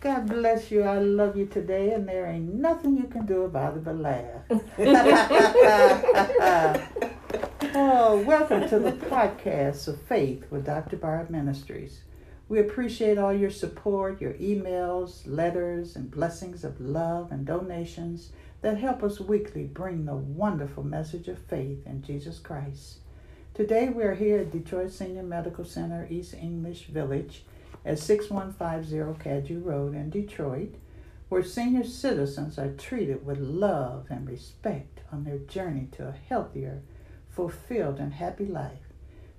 God bless you. I love you today, and there ain't nothing you can do about it but laugh. oh, welcome to the podcast of Faith with Dr. Barb Ministries. We appreciate all your support, your emails, letters, and blessings of love and donations that help us weekly bring the wonderful message of faith in Jesus Christ. Today we are here at Detroit Senior Medical Center, East English Village at 6150 Cadieux Road in Detroit, where senior citizens are treated with love and respect on their journey to a healthier, fulfilled, and happy life.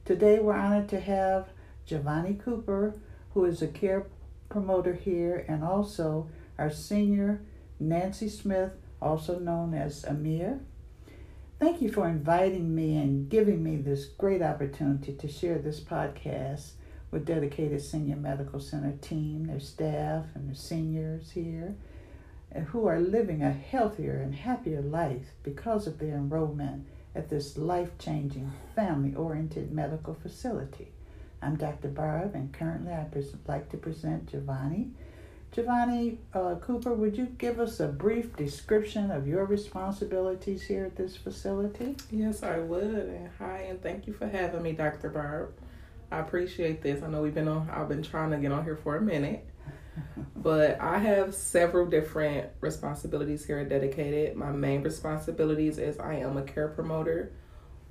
Today we're honored to have Jovani Cooper, who is a care promoter here, and also our senior Nancy Smith, also known as Amir. Thank you for inviting me and giving me this great opportunity to share this podcast with dedicated senior medical center team, their staff, and their seniors here, who are living a healthier and happier life because of their enrollment at this life changing, family oriented medical facility. I'm Dr. Barb, and currently I'd like to present Jovani. Jovani uh, Cooper, would you give us a brief description of your responsibilities here at this facility? Yes, I would. And hi, and thank you for having me, Dr. Barb. I appreciate this. I know we've been on. I've been trying to get on here for a minute, but I have several different responsibilities here at Dedicated. My main responsibilities is I am a care promoter,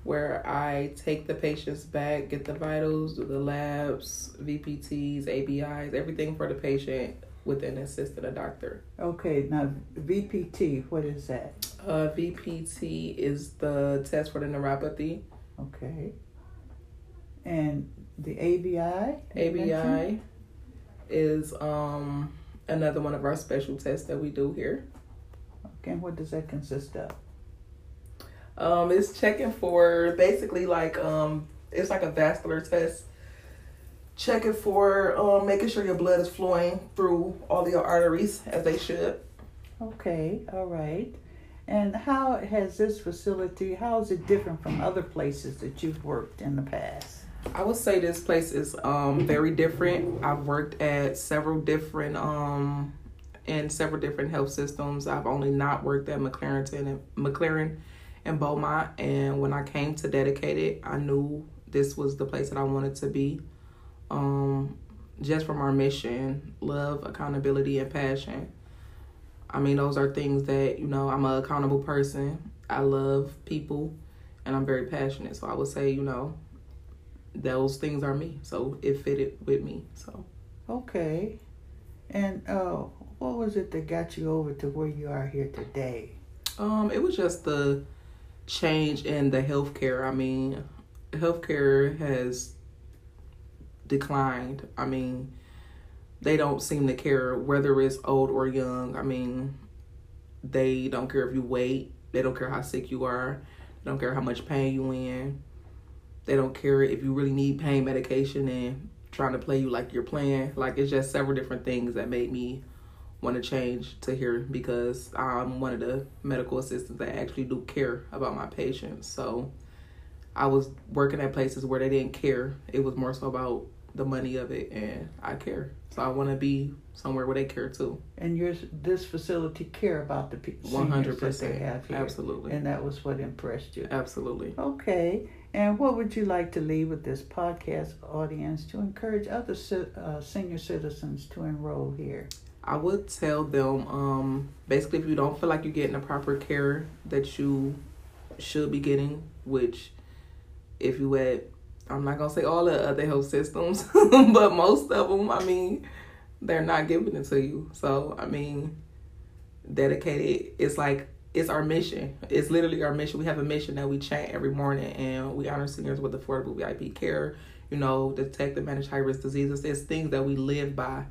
where I take the patients back, get the vitals, do the labs, VPTs, ABIs, everything for the patient with an assistant, a doctor. Okay, now VPT, what is that? Uh, VPT is the test for the neuropathy. Okay. And the ABI? ABI is um another one of our special tests that we do here. Okay, what does that consist of? Um, it's checking for basically like um it's like a vascular test. Checking for um making sure your blood is flowing through all your arteries as they should. Okay, all right. And how has this facility, how is it different from other places that you've worked in the past? I would say this place is um very different. I've worked at several different um in several different health systems. I've only not worked at McLaren and McLaren and Beaumont and when I came to dedicated, I knew this was the place that I wanted to be. Um just from our mission, love, accountability and passion. I mean, those are things that, you know, I'm an accountable person. I love people and I'm very passionate. So I would say, you know, those things are me. So it fitted with me. So okay, and uh, what was it that got you over to where you are here today? Um, it was just the change in the healthcare. I mean, healthcare has declined. I mean, they don't seem to care whether it's old or young. I mean, they don't care if you wait. They don't care how sick you are. They don't care how much pain you in. They don't care if you really need pain medication and trying to play you like you're playing. Like it's just several different things that made me want to change to here because I'm one of the medical assistants that actually do care about my patients. So I was working at places where they didn't care. It was more so about the money of it and I care. So I want to be somewhere where they care too. And your this facility care about the people. One hundred percent. Absolutely. And that was what impressed you. Absolutely. Okay. And what would you like to leave with this podcast audience to encourage other uh, senior citizens to enroll here? I would tell them um, basically if you don't feel like you're getting the proper care that you should be getting, which if you at I'm not gonna say all the other health systems, but most of them, I mean, they're not giving it to you. So I mean, dedicated. It's like it's our mission. It's literally our mission. We have a mission that we chant every morning, and we honor seniors with affordable VIP care. You know, detect and manage high risk diseases. It's things that we live by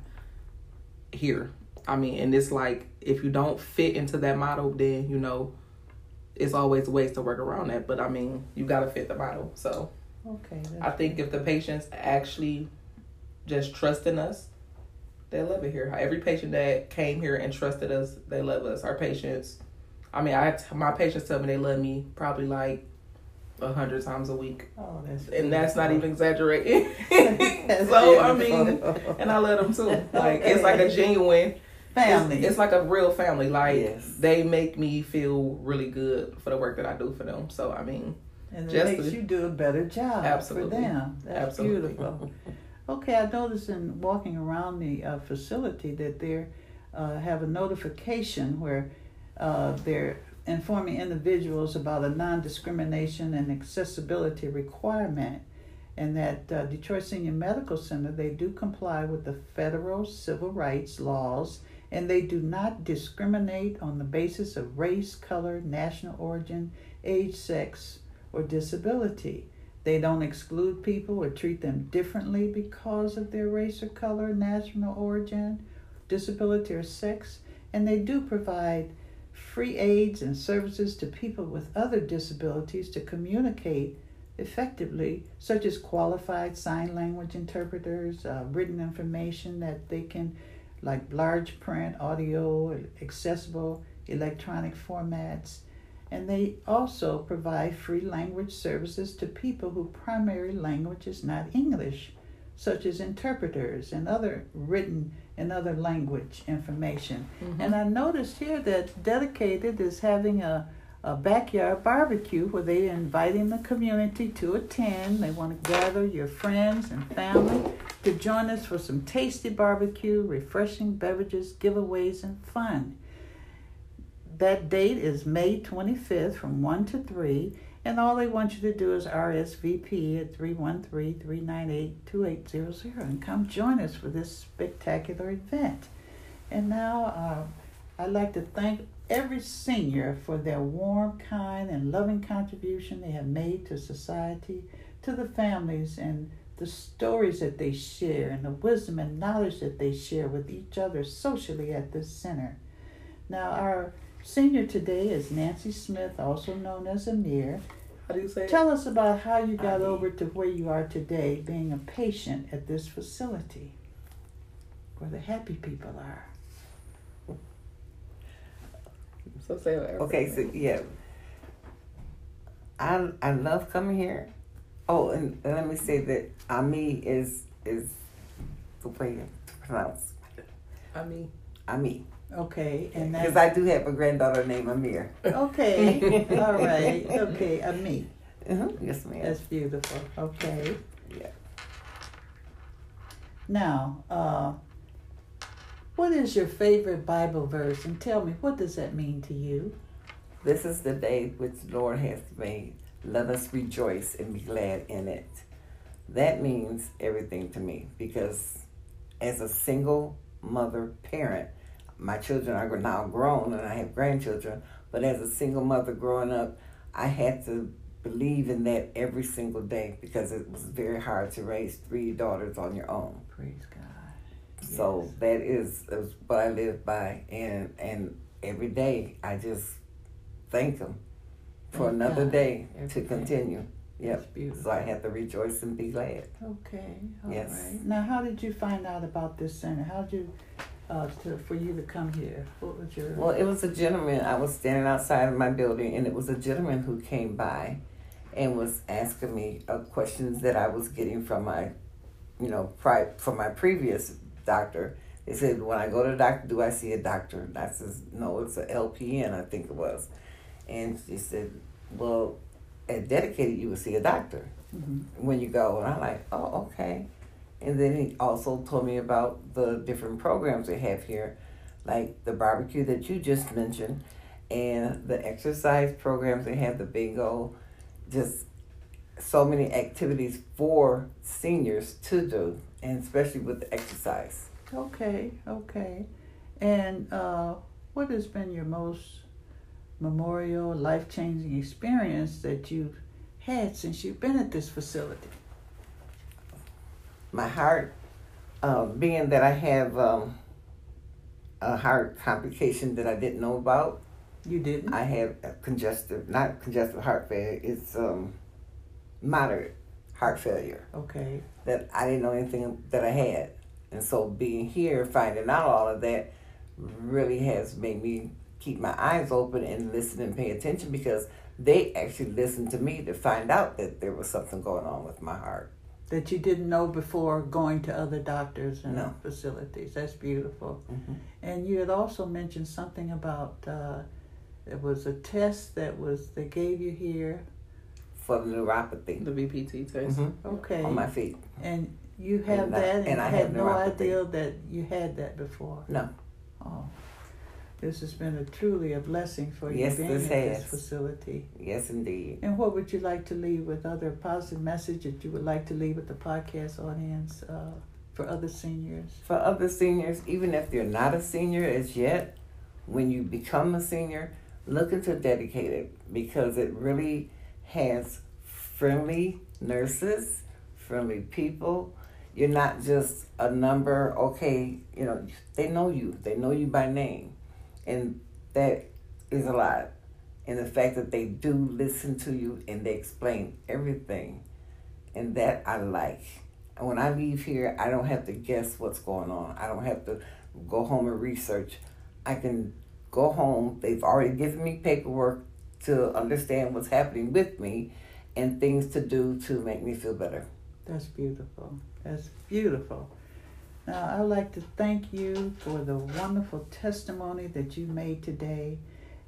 here. I mean, and it's like if you don't fit into that model, then you know, it's always ways to work around that. But I mean, you got to fit the model. So, okay, I think if the patients actually just trust in us, they love it here. Every patient that came here and trusted us, they love us. Our patients I mean, I my patients tell me they love me probably like a hundred times a week, Oh, that's and that's not even exaggerating. So I mean, and I love them too. Like it's like a genuine family. It's, it's like a real family. Like Yes. they make me feel really good for the work that I do for them. So I mean, and it just makes to- you do a better job Absolutely. for them. That's Absolutely. beautiful. Okay, I noticed in walking around the uh, facility that they uh, have a notification where uh, they're informing individuals about a non-discrimination and accessibility requirement, and that uh, Detroit Senior Medical Center they do comply with the federal civil rights laws, and they do not discriminate on the basis of race, color, national origin, age, sex, or disability. They don't exclude people or treat them differently because of their race or color, national origin, disability, or sex. And they do provide free aids and services to people with other disabilities to communicate effectively, such as qualified sign language interpreters, uh, written information that they can, like large print, audio, accessible electronic formats. And they also provide free language services to people whose primary language is not English, such as interpreters and other written and other language information. Mm-hmm. And I noticed here that Dedicated is having a, a backyard barbecue where they're inviting the community to attend. They want to gather your friends and family to join us for some tasty barbecue, refreshing beverages, giveaways, and fun. That date is May 25th from 1 to 3, and all they want you to do is RSVP at 313 398 2800 and come join us for this spectacular event. And now uh, I'd like to thank every senior for their warm, kind, and loving contribution they have made to society, to the families, and the stories that they share, and the wisdom and knowledge that they share with each other socially at this center. Now, our senior today is Nancy Smith, also known as Amir. how do you say? it? Tell us about how you got Amir. over to where you are today, being a patient at this facility where the happy people are. So say it. Okay, so yeah, I I love coming here. Oh, and, and let me say that Ami is is the way to pronounce I mean, Ami Okay, and because I do have a granddaughter named Amir. okay, all right, okay, Amir. me. uh Yes, ma'am. That's beautiful. Okay. Yeah. Now, uh, what is your favorite Bible verse? And tell me, what does that mean to you? This is the day which the Lord has made. Let us rejoice and be glad in it. That means everything to me because as a single mother parent, my children are now grown and I have grandchildren, but as a single mother growing up, I had to believe in that every single day because it was very hard to raise three daughters on your own. Praise God. So Yes. that is, is what I live by, and and every day I just thank Him for Thank another God. day Every to continue. That's Yep. So I have to rejoice and be glad. Okay. all right. Yes. Now, how did you find out about this center? How did you, uh, to, for you to come here? What was your? Well, it was a gentleman. I was standing outside of my building, and it was a gentleman who came by, and was asking me uh, questions that I was getting from my, you know, pri- from my previous doctor. They said, when I go to the doctor, do I see a doctor? And I says, no, it's a LPN, I think it was. And she said, well, at Dedicated, you will see a doctor Mhm. when you go. And I'm like, oh, okay. And then he also told me about the different programs they have here, like the barbecue that you just mentioned, and the exercise programs they have, the bingo, just so many activities for seniors to do, and especially with the exercise. Okay, okay. And uh, what has been your most memorial, life changing experience that you've had since you've been at this facility? My heart, uh, being that I have um, a heart complication that I didn't know about, You didn't? I have a congestive, not congestive heart failure. It's um, moderate heart failure okay. that I didn't know anything that I had, and so being here, finding out all of that, really has made me keep my eyes open and listen and pay attention because they actually listened to me to find out that there was something going on with my heart. That you didn't know before going to other doctors and No. facilities. That's beautiful. hmm And you had also mentioned something about uh, there was a test that was they gave you here. For the neuropathy The VPT test. Mhm. Okay. on my feet. And you have And I- that, and, and I had have no neuropathy. idea that you had that before. No. Oh, this has been a truly a blessing for you Yes, being this at this facility. Yes, indeed. And what would you like to leave with other positive message that you would like to leave with the podcast audience uh, for other seniors? For other seniors, even if they're not a senior as yet, when you become a senior, look into Dedicated because it really has friendly nurses, friendly people. You're not just a number, okay, you know, they know you, they know you by name. And that is a lot. And the fact that they do listen to you and they explain everything. And that I like. And when I leave here, I don't have to guess what's going on. I don't have to go home and research. I can go home. They've already given me paperwork to understand what's happening with me and things to do to make me feel better. That's beautiful. That's beautiful. Now, I'd like to thank you for the wonderful testimony that you made today.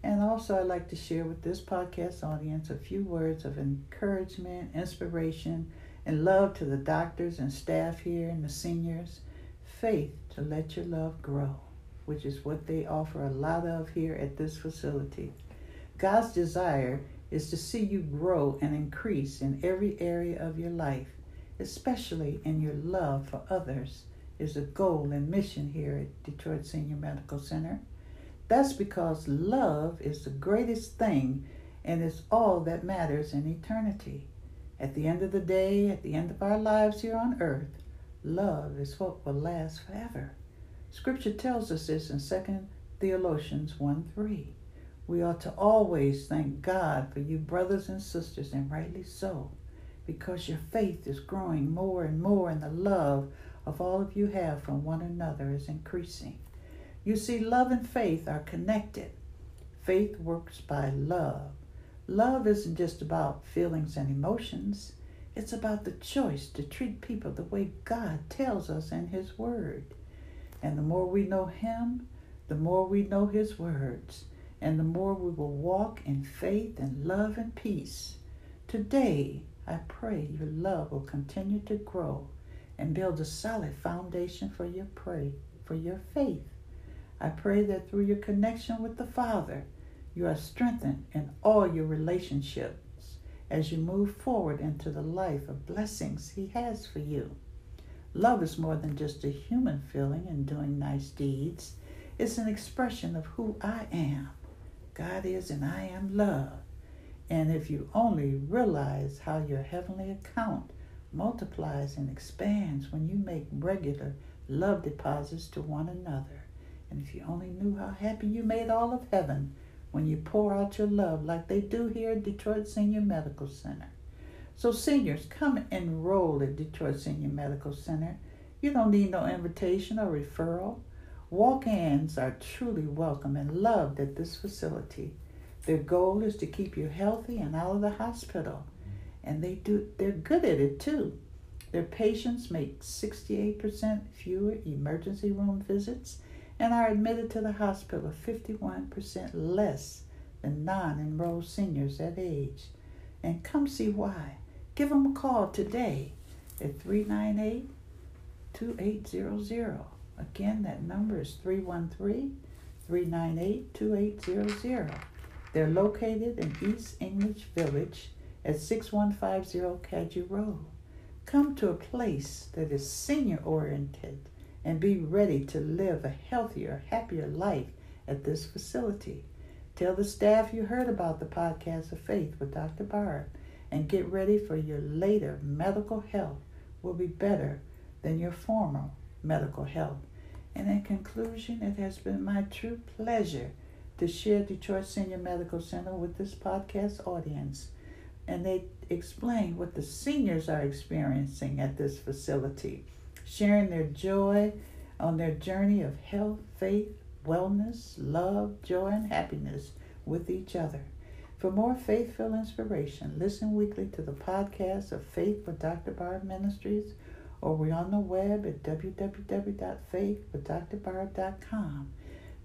And also, I'd like to share with this podcast audience a few words of encouragement, inspiration, and love to the doctors and staff here and the seniors. Faith to let your love grow, which is what they offer a lot of here at this facility. God's desire is to see you grow and increase in every area of your life especially in your love for others, is a goal and mission here at Detroit Senior Medical Center. That's because love is the greatest thing and it's all that matters in eternity. At the end of the day, at the end of our lives here on earth, love is what will last forever. Scripture tells us this in 2 Thessalonians 1 3. We ought to always thank God for you, brothers and sisters, and rightly so because your faith is growing more and more in the love of all of you have from one another is increasing. You see, love and faith are connected. Faith works by love. Love isn't just about feelings and emotions, it's about the choice to treat people the way God tells us in His Word. And the more we know Him, the more we know His words, and the more we will walk in faith and love and peace. Today, I pray your love will continue to grow and build a solid foundation for your pray for your faith. I pray that through your connection with the Father, you are strengthened in all your relationships as you move forward into the life of blessings He has for you. Love is more than just a human feeling and doing nice deeds. It's an expression of who I am. God is and I am love. And if you only realize how your heavenly account multiplies and expands when you make regular love deposits to one another, and if you only knew how happy you made all of heaven when you pour out your love like they do here at Detroit Senior Medical Center. So, seniors, come enroll at Detroit Senior Medical Center. You don't need no invitation or referral. Walk ins are truly welcome and loved at this facility. Their goal is to keep you healthy and out of the hospital. And they do they're good at it too. Their patients make 68% fewer emergency room visits and are admitted to the hospital 51% less than non-enrolled seniors that age. And come see why. Give them a call today at 398 2800. Again, that number is 313 398 2800. They're located in East English Village at 6150 Cadieux Road. Come to a place that is senior oriented and be ready to live a healthier, happier life at this facility. Tell the staff you heard about the podcast of faith with Dr. Barb and get ready for your later medical health will be better than your former medical health. And in conclusion, it has been my true pleasure to share Detroit Senior Medical Center with this podcast audience. And they explain what the seniors are experiencing at this facility, sharing their joy on their journey of health, faith, wellness, love, joy, and happiness with each other. For more faith-filled inspiration, listen weekly to the podcast of Faith with Dr. Barb Ministries, or we're on the web at www.faithwithdrbarb.com.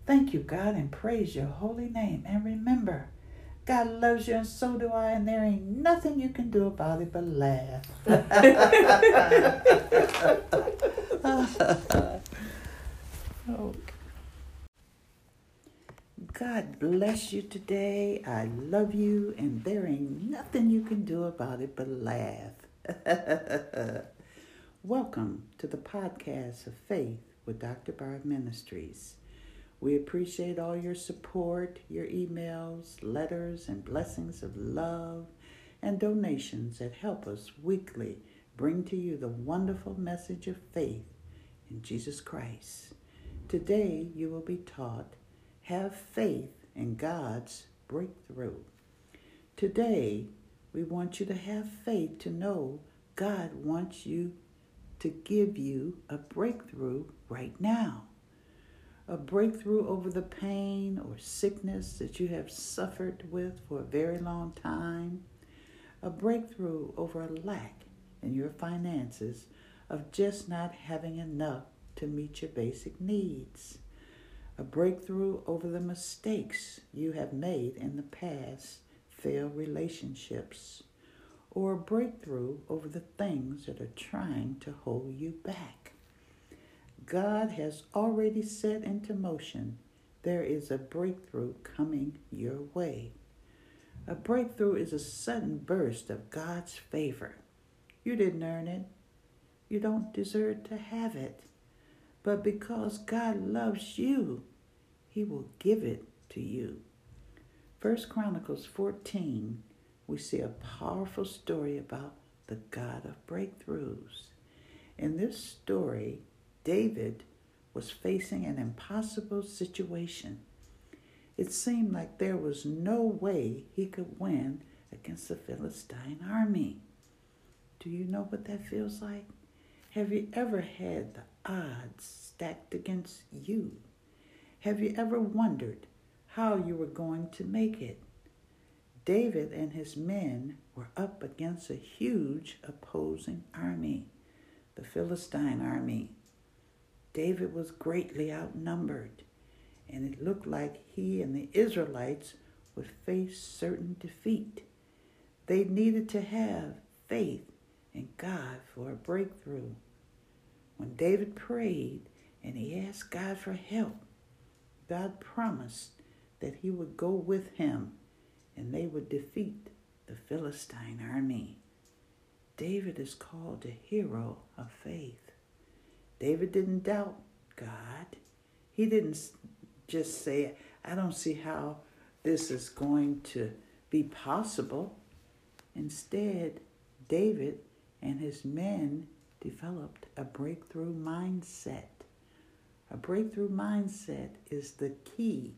Thank you, God, and praise your holy name. And remember, God loves you, and so do I, and there ain't nothing you can do about it but laugh. oh. God bless you today. I love you, and there ain't nothing you can do about it but laugh. Welcome to the podcast of Faith with Dr. Barb Ministries. We appreciate all your support, your emails, letters, and blessings of love and donations that help us weekly bring to you the wonderful message of faith in Jesus Christ. Today you will be taught have faith in God's breakthrough. Today we want you to have faith to know God wants you to give you a breakthrough right now a breakthrough over the pain or sickness that you have suffered with for a very long time, a breakthrough over a lack in your finances of just not having enough to meet your basic needs, a breakthrough over the mistakes you have made in the past, failed relationships, or a breakthrough over the things that are trying to hold you back. God has already set into motion, there is a breakthrough coming your way. A breakthrough is a sudden burst of God's favor. You didn't earn it. You don't deserve to have it. But because God loves you, he will give it to you. First Chronicles 14, we see a powerful story about the God of breakthroughs. In this story, David was facing an impossible situation. It seemed like there was no way he could win against the Philistine army. Do you know what that feels like? Have you ever had the odds stacked against you? Have you ever wondered how you were going to make it? David and his men were up against a huge opposing army, the Philistine army. David was greatly outnumbered, and it looked like he and the Israelites would face certain defeat. They needed to have faith in God for a breakthrough. When David prayed and he asked God for help, God promised that he would go with him and they would defeat the Philistine army. David is called a hero of faith. David didn't doubt God. He didn't just say, I don't see how this is going to be possible. Instead, David and his men developed a breakthrough mindset. A breakthrough mindset is the key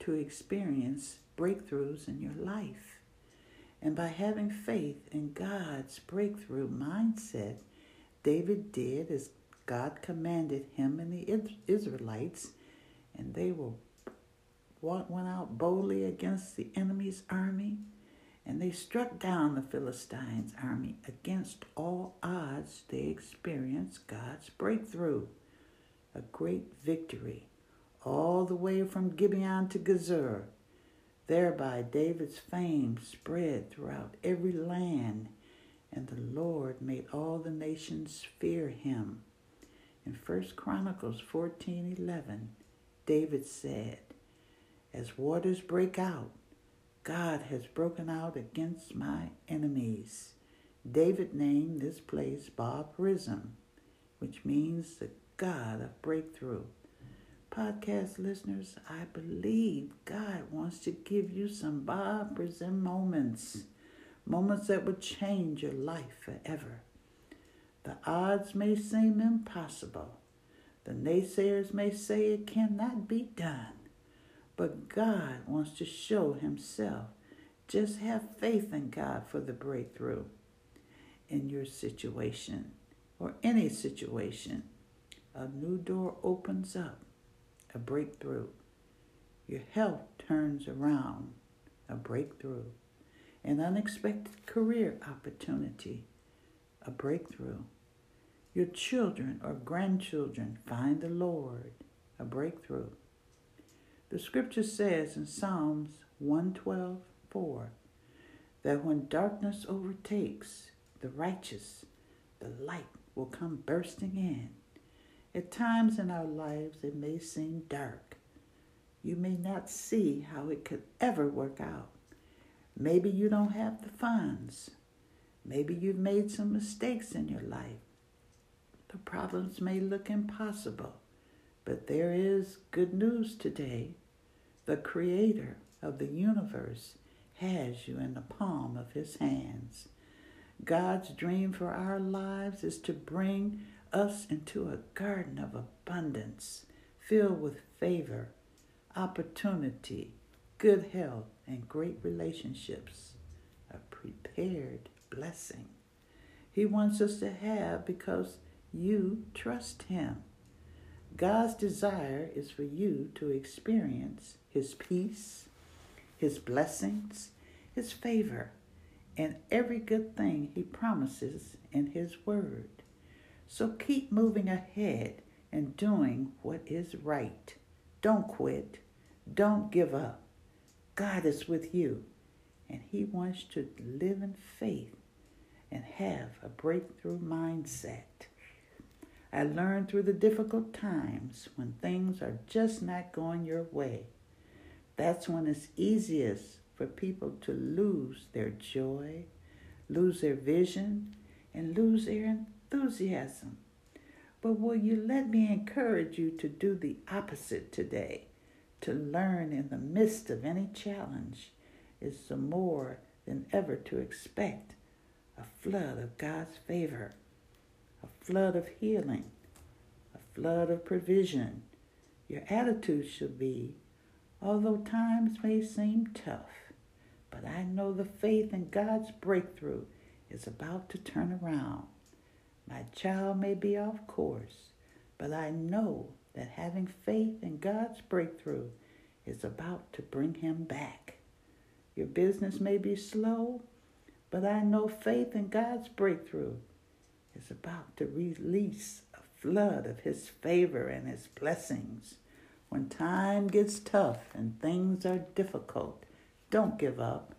to experience breakthroughs in your life. And by having faith in God's breakthrough mindset, David did as God commanded him and the Israelites, and they were went out boldly against the enemy's army, and they struck down the Philistines' army. Against all odds, they experienced God's breakthrough, a great victory, all the way from Gibeon to Gezer. Thereby, David's fame spread throughout every land, and the Lord made all the nations fear him. In 1 Chronicles 14:11, David said, "As waters break out, God has broken out against my enemies." David named this place Perazim, which means the God of breakthrough. Podcast listeners, I believe God wants to give you some Perazim moments, moments that would change your life forever. The odds may seem impossible. The naysayers may say it cannot be done. But God wants to show Himself. Just have faith in God for the breakthrough in your situation or any situation. A new door opens up. A breakthrough. Your health turns around, a breakthrough. An unexpected career opportunity, a breakthrough. Your children or grandchildren find the Lord, a breakthrough. The scripture says in Psalms 112 4 that when darkness overtakes the righteous, the light will come bursting in. At times in our lives, it may seem dark. You may not see how it could ever work out. Maybe you don't have the funds. Maybe you've made some mistakes in your life. Problems may look impossible, but there is good news today. The Creator of the universe has you in the palm of his hands. God's dream for our lives is to bring us into a garden of abundance filled with favor, opportunity, good health, and great relationships. A prepared blessing. He wants us to have because you trust Him. God's desire is for you to experience His peace, his blessings, his favor, and every good thing he promises in his word. So keep moving ahead and doing what is right. Don't quit. Don't give up. God is with you, and he wants to live in faith and have a breakthrough mindset. I learned through the difficult times when things are just not going your way that's when it's easiest for people to lose their joy, lose their vision, and lose their enthusiasm. But will you let me encourage you to do the opposite today? To learn in the midst of any challenge is the more than ever to expect a flood of God's favor, a flood of healing, a flood of provision. Your attitude should be although times may seem tough. But I know the faith in God's breakthrough is about to turn around. My child may be off course, but I know that having faith in God's breakthrough is about to bring him back. Your business may be slow, but I know faith in God's breakthrough is about to release a flood of his favor and his blessings. When time gets tough and things are difficult, don't give up.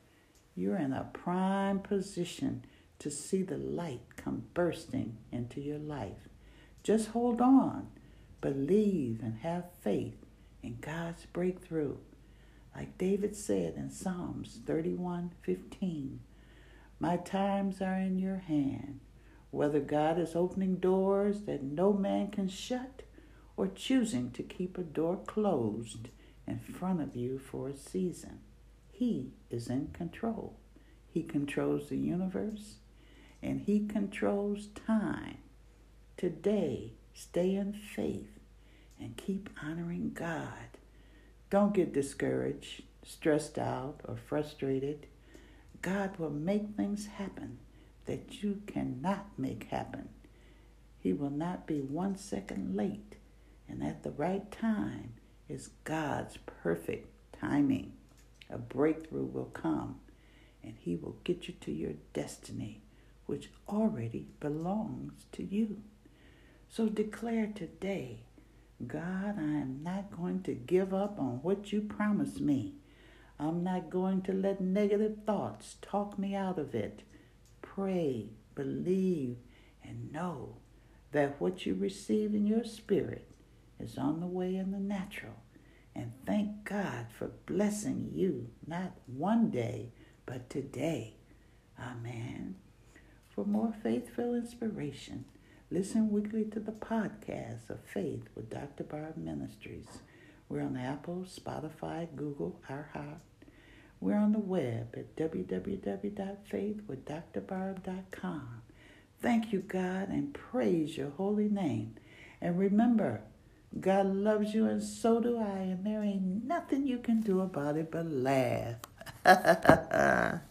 You're in a prime position to see the light come bursting into your life. Just hold on, believe, and have faith in God's breakthrough. Like David said in Psalms 31:15, "My times are in your hand. Whether God is opening doors that no man can shut, or choosing to keep a door closed in front of you for a season. He is in control. He controls the universe and He controls time. Today, stay in faith and keep honoring God. Don't get discouraged, stressed out, or frustrated. God will make things happen that you cannot make happen. He will not be one second late and at the right time is God's perfect timing. A breakthrough will come and He will get you to your destiny, which already belongs to you. So declare today God, I am not going to give up on what you promised me. I'm not going to let negative thoughts talk me out of it. Pray, believe, and know that what you receive in your spirit is on the way in the natural. And thank God for blessing you, not one day, but today. Amen. For more faithful inspiration, listen weekly to the podcast of Faith with Dr. Barb Ministries. We're on Apple, Spotify, Google, iHeart. We're on the web at www.faithwithdrbarb.com. Thank you, God, and praise your holy name. And remember, God loves you, and so do I, and there ain't nothing you can do about it but laugh.